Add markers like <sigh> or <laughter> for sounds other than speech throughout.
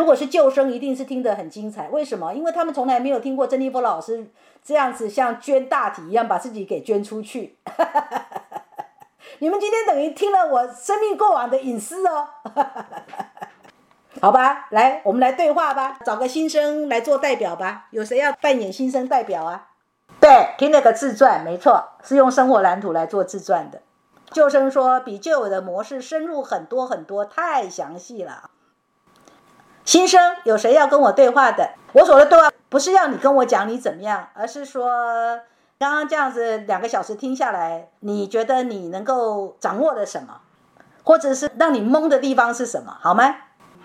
如果是旧生，一定是听得很精彩。为什么？因为他们从来没有听过曾立波老师这样子像捐大体一样把自己给捐出去。<laughs> 你们今天等于听了我生命过往的隐私哦。<laughs> 好吧，来，我们来对话吧，找个新生来做代表吧。有谁要扮演新生代表啊？对，听那个自传，没错，是用生活蓝图来做自传的。旧生说比旧有的模式深入很多很多，太详细了。新生有谁要跟我对话的？我所的对话不是要你跟我讲你怎么样，而是说刚刚这样子两个小时听下来，你觉得你能够掌握的什么，或者是让你懵的地方是什么，好吗？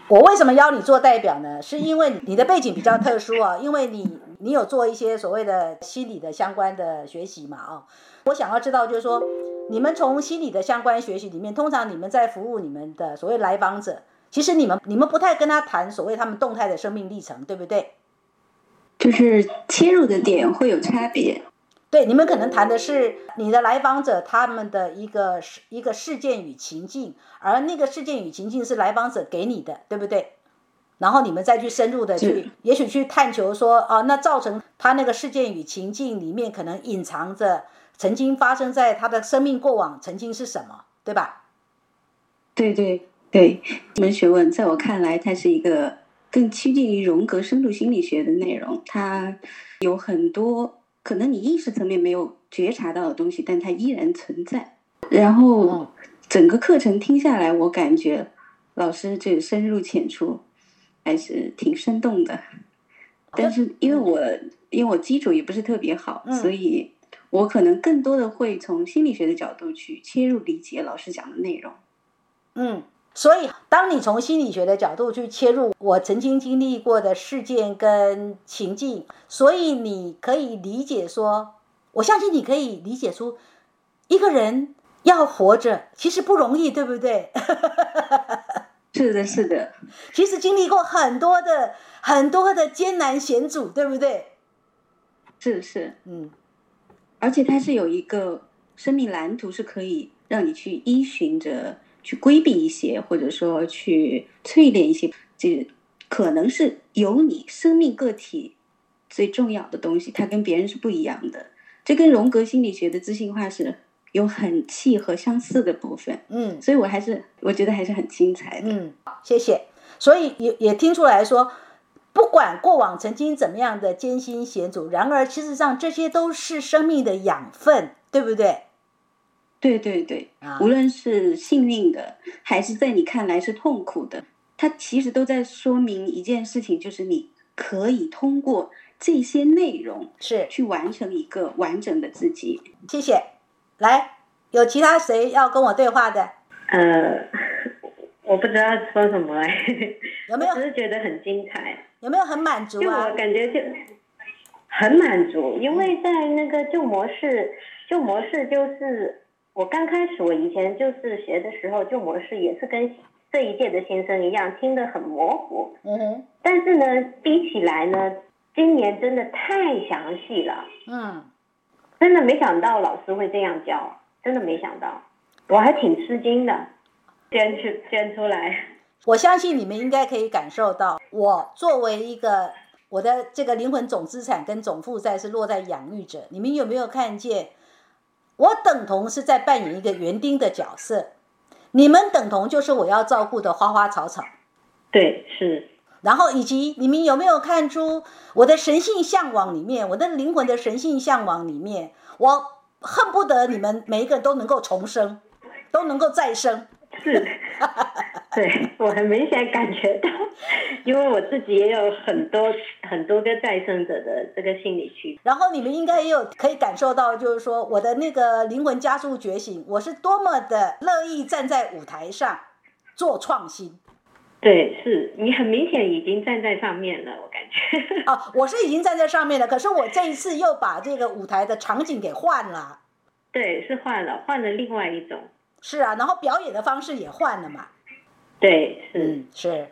我为什么邀你做代表呢？是因为你的背景比较特殊啊，因为你你有做一些所谓的心理的相关的学习嘛啊。我想要知道就是说，你们从心理的相关学习里面，通常你们在服务你们的所谓来访者，其实你们你们不太跟他谈所谓他们动态的生命历程，对不对？就是切入的点会有差别。对，你们可能谈的是你的来访者他们的一个事一个事件与情境，而那个事件与情境是来访者给你的，对不对？然后你们再去深入的去，也许去探求说，啊，那造成他那个事件与情境里面可能隐藏着曾经发生在他的生命过往曾经是什么，对吧？对对对，这门学问在我看来，它是一个更趋近于荣格深度心理学的内容，它有很多。可能你意识层面没有觉察到的东西，但它依然存在。然后整个课程听下来，我感觉老师这深入浅出，还是挺生动的。但是因为我因为我基础也不是特别好，所以我可能更多的会从心理学的角度去切入理解老师讲的内容。嗯。所以，当你从心理学的角度去切入我曾经经历过的事件跟情境，所以你可以理解说，我相信你可以理解出，一个人要活着其实不容易，对不对？是的，是的。<laughs> 其实经历过很多的很多的艰难险阻，对不对？是是，嗯。而且它是有一个生命蓝图，是可以让你去依循着。去规避一些，或者说去淬炼一些，这可能是有你生命个体最重要的东西，它跟别人是不一样的。这跟荣格心理学的自信化是有很契合相似的部分。嗯，所以我还是我觉得还是很精彩的。嗯，谢谢。所以也也听出来说，不管过往曾经怎么样的艰辛险阻，然而其实上这些都是生命的养分，对不对？对对对，无论是幸运的，还是在你看来是痛苦的，它其实都在说明一件事情，就是你可以通过这些内容是去完成一个完整的自己。谢谢。来，有其他谁要跟我对话的？呃，我不知道说什么哎，有没 <laughs> 有？只是觉得很精彩。有没有很满足啊？就我感觉就很满足，因为在那个旧模式，旧模式就是。我刚开始，我以前就是学的时候，旧模式也是跟这一届的新生一样，听得很模糊。嗯哼。但是呢，比起来呢，今年真的太详细了。嗯。真的没想到老师会这样教，真的没想到，我还挺吃惊的。捐出捐出来。我相信你们应该可以感受到，我作为一个我的这个灵魂总资产跟总负债是落在养育者。你们有没有看见？我等同是在扮演一个园丁的角色，你们等同就是我要照顾的花花草草。对，是。然后以及你们有没有看出我的神性向往里面，我的灵魂的神性向往里面，我恨不得你们每一个人都能够重生，都能够再生。是。<laughs> 对 <laughs> 我很明显感觉到，因为我自己也有很多很多个再生者的这个心理区。然后你们应该也有可以感受到，就是说我的那个灵魂加速觉醒，我是多么的乐意站在舞台上做创新。对，是你很明显已经站在上面了，我感觉。哦，<laughs> 我是已经站在上面了，可是我这一次又把这个舞台的场景给换了。对，是换了，换了另外一种。是啊，然后表演的方式也换了嘛。对，是是，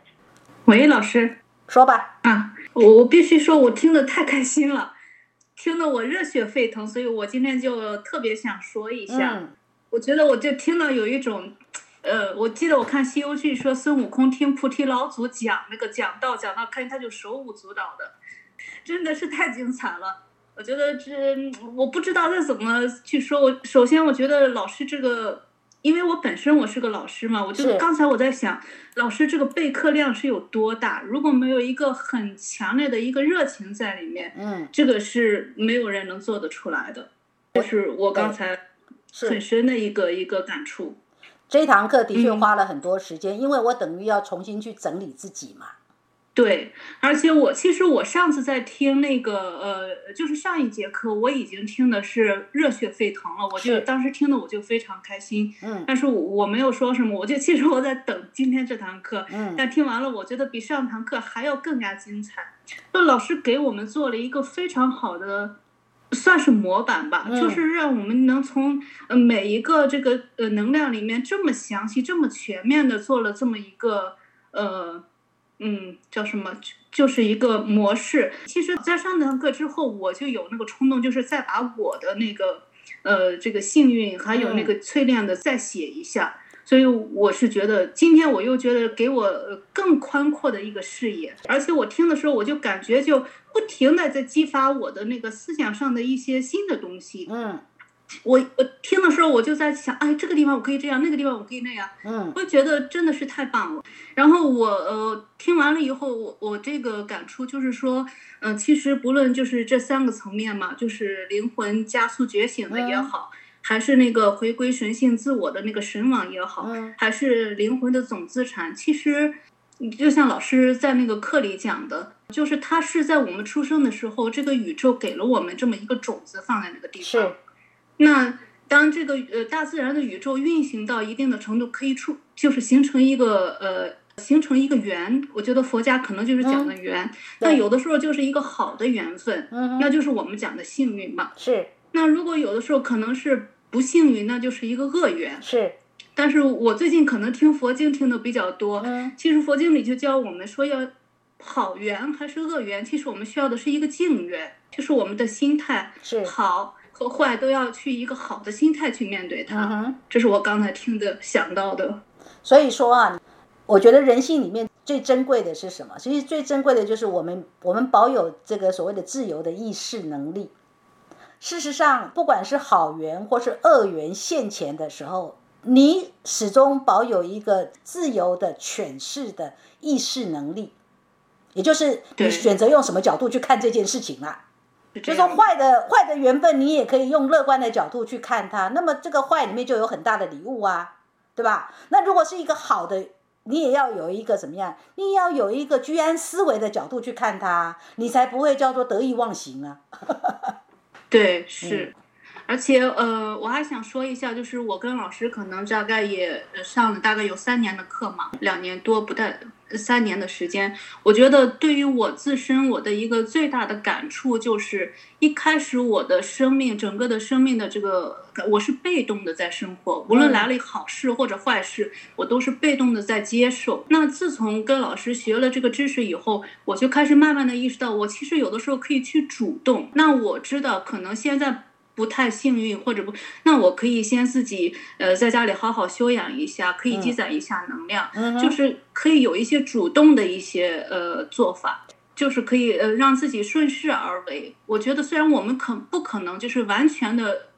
喂，老师，说吧。啊，我我必须说，我听的太开心了，听得我热血沸腾，所以我今天就特别想说一下。我觉得我就听了有一种呃，我记得我看《西游记》说孙悟空听菩提老祖讲那个讲道，讲到看他就手舞足蹈的，真的是太精彩了。我觉得这我不知道这怎么去说。我首先我觉得老师这个，因为我本身我是个老师嘛，我就刚才我在想，老师这个备课量是有多大？如果没有一个很强烈的一个热情在里面，嗯，这个是没有人能做得出来的。就是我刚才很深的一个一个感触。这堂课的确花了很多时间，因为我等于要重新去整理自己嘛。对，而且我其实我上次在听那个呃，就是上一节课，我已经听的是热血沸腾了，我就当时听的我就非常开心。嗯。但是我我没有说什么，我就其实我在等今天这堂课。嗯。但听完了，我觉得比上堂课还要更加精彩。那老师给我们做了一个非常好的，算是模板吧，就是让我们能从呃每一个这个呃能量里面这么详细、这么全面的做了这么一个呃。嗯，叫什么？就是一个模式。其实，在上那堂课之后，我就有那个冲动，就是再把我的那个，呃，这个幸运还有那个淬炼的再写一下。所以，我是觉得今天我又觉得给我更宽阔的一个视野，而且我听的时候，我就感觉就不停的在激发我的那个思想上的一些新的东西。嗯。我我听的时候，我就在想，哎，这个地方我可以这样，那个地方我可以那样，嗯，我觉得真的是太棒了。然后我呃听完了以后，我我这个感触就是说，嗯，其实不论就是这三个层面嘛，就是灵魂加速觉醒的也好，还是那个回归神性自我的那个神网也好，还是灵魂的总资产，其实就像老师在那个课里讲的，就是它是在我们出生的时候，这个宇宙给了我们这么一个种子放在那个地方。那当这个呃大自然的宇宙运行到一定的程度，可以出就是形成一个呃形成一个缘，我觉得佛家可能就是讲的缘。那有的时候就是一个好的缘分，那就是我们讲的幸运嘛。是。那如果有的时候可能是不幸运，那就是一个恶缘。是。但是我最近可能听佛经听的比较多，嗯，其实佛经里就教我们说要好缘还是恶缘，其实我们需要的是一个静缘，就是我们的心态是好。和坏都要去一个好的心态去面对它，这是我刚才听的想到的。所以说啊，我觉得人性里面最珍贵的是什么？其实最珍贵的就是我们我们保有这个所谓的自由的意识能力。事实上，不管是好缘或是恶缘现前的时候，你始终保有一个自由的诠释的意识能力，也就是你选择用什么角度去看这件事情啦。就说坏的坏的缘分，你也可以用乐观的角度去看它。那么这个坏里面就有很大的礼物啊，对吧？那如果是一个好的，你也要有一个怎么样？你要有一个居安思危的角度去看它，你才不会叫做得意忘形啊。<laughs> 对，是。而且呃，我还想说一下，就是我跟老师可能大概也上了大概有三年的课嘛，两年多不带。三年的时间，我觉得对于我自身，我的一个最大的感触就是，一开始我的生命，整个的生命的这个，我是被动的在生活，无论来了好事或者坏事，我都是被动的在接受。那自从跟老师学了这个知识以后，我就开始慢慢的意识到，我其实有的时候可以去主动。那我知道，可能现在。不太幸运或者不，那我可以先自己呃在家里好好休养一下，可以积攒一下能量，就是可以有一些主动的一些呃做法，就是可以呃让自己顺势而为。我觉得虽然我们可不可能就是完全的，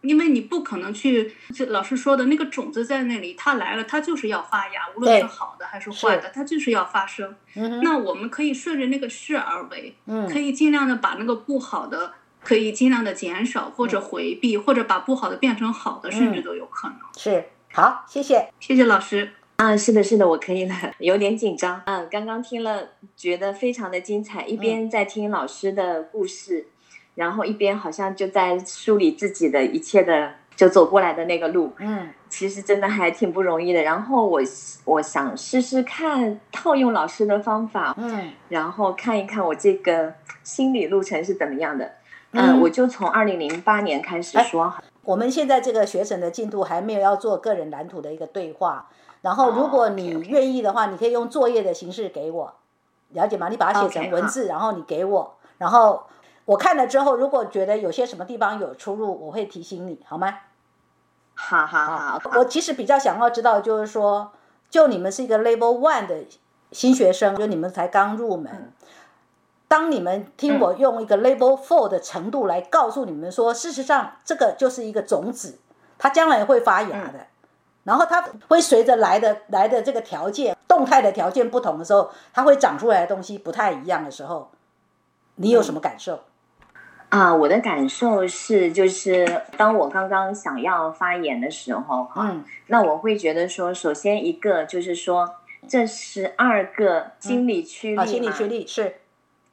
因为你不可能去就老师说的那个种子在那里，它来了，它就是要发芽，无论是好的还是坏的，它就是要发生。那我们可以顺着那个势而为，可以尽量的把那个不好的。可以尽量的减少或者回避，或者把不好的变成好的，甚至都有可能。是，好，谢谢，谢谢老师。啊，是的，是的，我可以了，<laughs> 有点紧张。嗯，刚刚听了，觉得非常的精彩，一边在听老师的故事，然后一边好像就在梳理自己的一切的，就走过来的那个路。嗯，其实真的还挺不容易的。然后我我想试试看套用老师的方法，嗯，然后看一看我这个心理路程是怎么样的。嗯，我就从二零零八年开始说。我们现在这个学程的进度还没有要做个人蓝图的一个对话，然后如果你愿意的话，你可以用作业的形式给我，了解吗？你把它写成文字，然后你给我，然后我看了之后，如果觉得有些什么地方有出入，我会提醒你，好吗？好好啊好，，我其实比较想要知道，就是说，就你们是一个 Level One 的新学生，就你们才刚入门。当你们听我用一个 Level Four 的程度来告诉你们说，事实上这个就是一个种子，它将来会发芽的，然后它会随着来的来的这个条件，动态的条件不同的时候，它会长出来的东西不太一样的时候，你有什么感受？啊，我的感受是，就是当我刚刚想要发言的时候，哈、嗯。那我会觉得说，首先一个就是说，这十二个心理驱力嘛、啊，心理驱力是，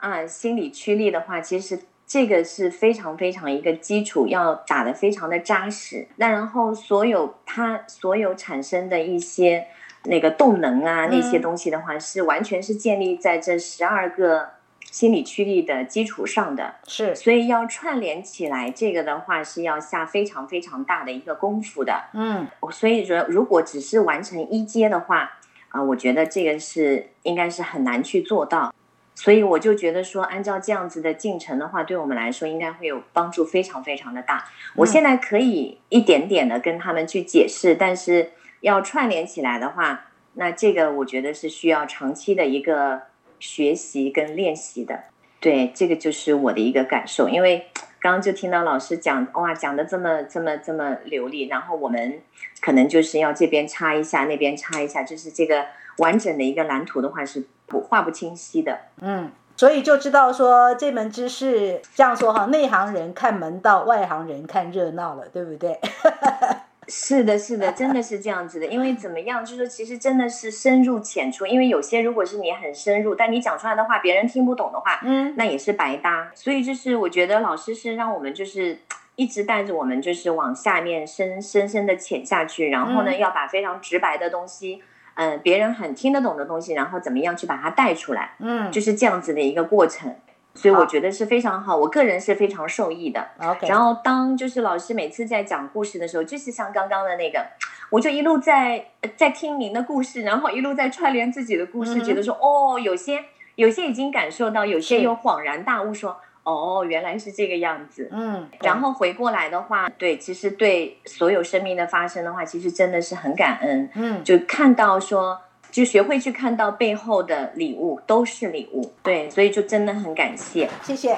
啊，心理驱力的话，其实这个是非常非常一个基础，要打得非常的扎实。那然后所有它所有产生的一些那个动能啊，那些嗯东西的话，是完全是建立在这十二个心理驱力的基础上的。是，所以要串联起来，这个的话是要下非常非常大的一个功夫的。嗯所以说，如果只是完成一阶的话，啊、我觉得这个是应该是很难去做到。所以我就觉得说，按照这样子的进程的话，对我们来说应该会有帮助，非常非常的大。我现在可以一点点的跟他们去解释，但是要串联起来的话，那这个我觉得是需要长期的一个学习跟练习的。对，这个就是我的一个感受，因为刚刚就听到老师讲，哇，讲的这么这么这么流利，然后我们可能就是要这边插一下，那边插一下，就是这个完整的一个蓝图的话是不画不清晰的。嗯，所以就知道说这门知识这样说哈，内行人看门道，外行人看热闹了，对不对？<laughs> 是的，是的，真的是这样子的。因为怎么样，就是说其实真的是深入浅出。因为有些如果是你很深入，但你讲出来的话别人听不懂的话，嗯那也是白搭。所以就是我觉得老师是让我们就是一直带着我们就是往下面深深深的潜下去，然后呢、嗯要把非常直白的东西，嗯、别人很听得懂的东西，然后怎么样去把它带出来，嗯就是这样子的一个过程。所以我觉得是非常好，我个人是非常受益的。，OK，然后当就是老师每次在讲故事的时候，就是像刚刚的那个，我就一路在呃在听您的故事，然后一路在串联自己的故事，嗯觉得说哦，有些有些已经感受到，有些又恍然大悟说，哦，原来是这个样子。嗯，然后回过来的话，对，其实对所有生命的发生的话，其实真的是很感恩，嗯。就看到说，就学会去看到背后的礼物都是礼物，对，所以就真的很感谢。谢谢。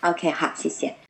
OK，好，谢谢。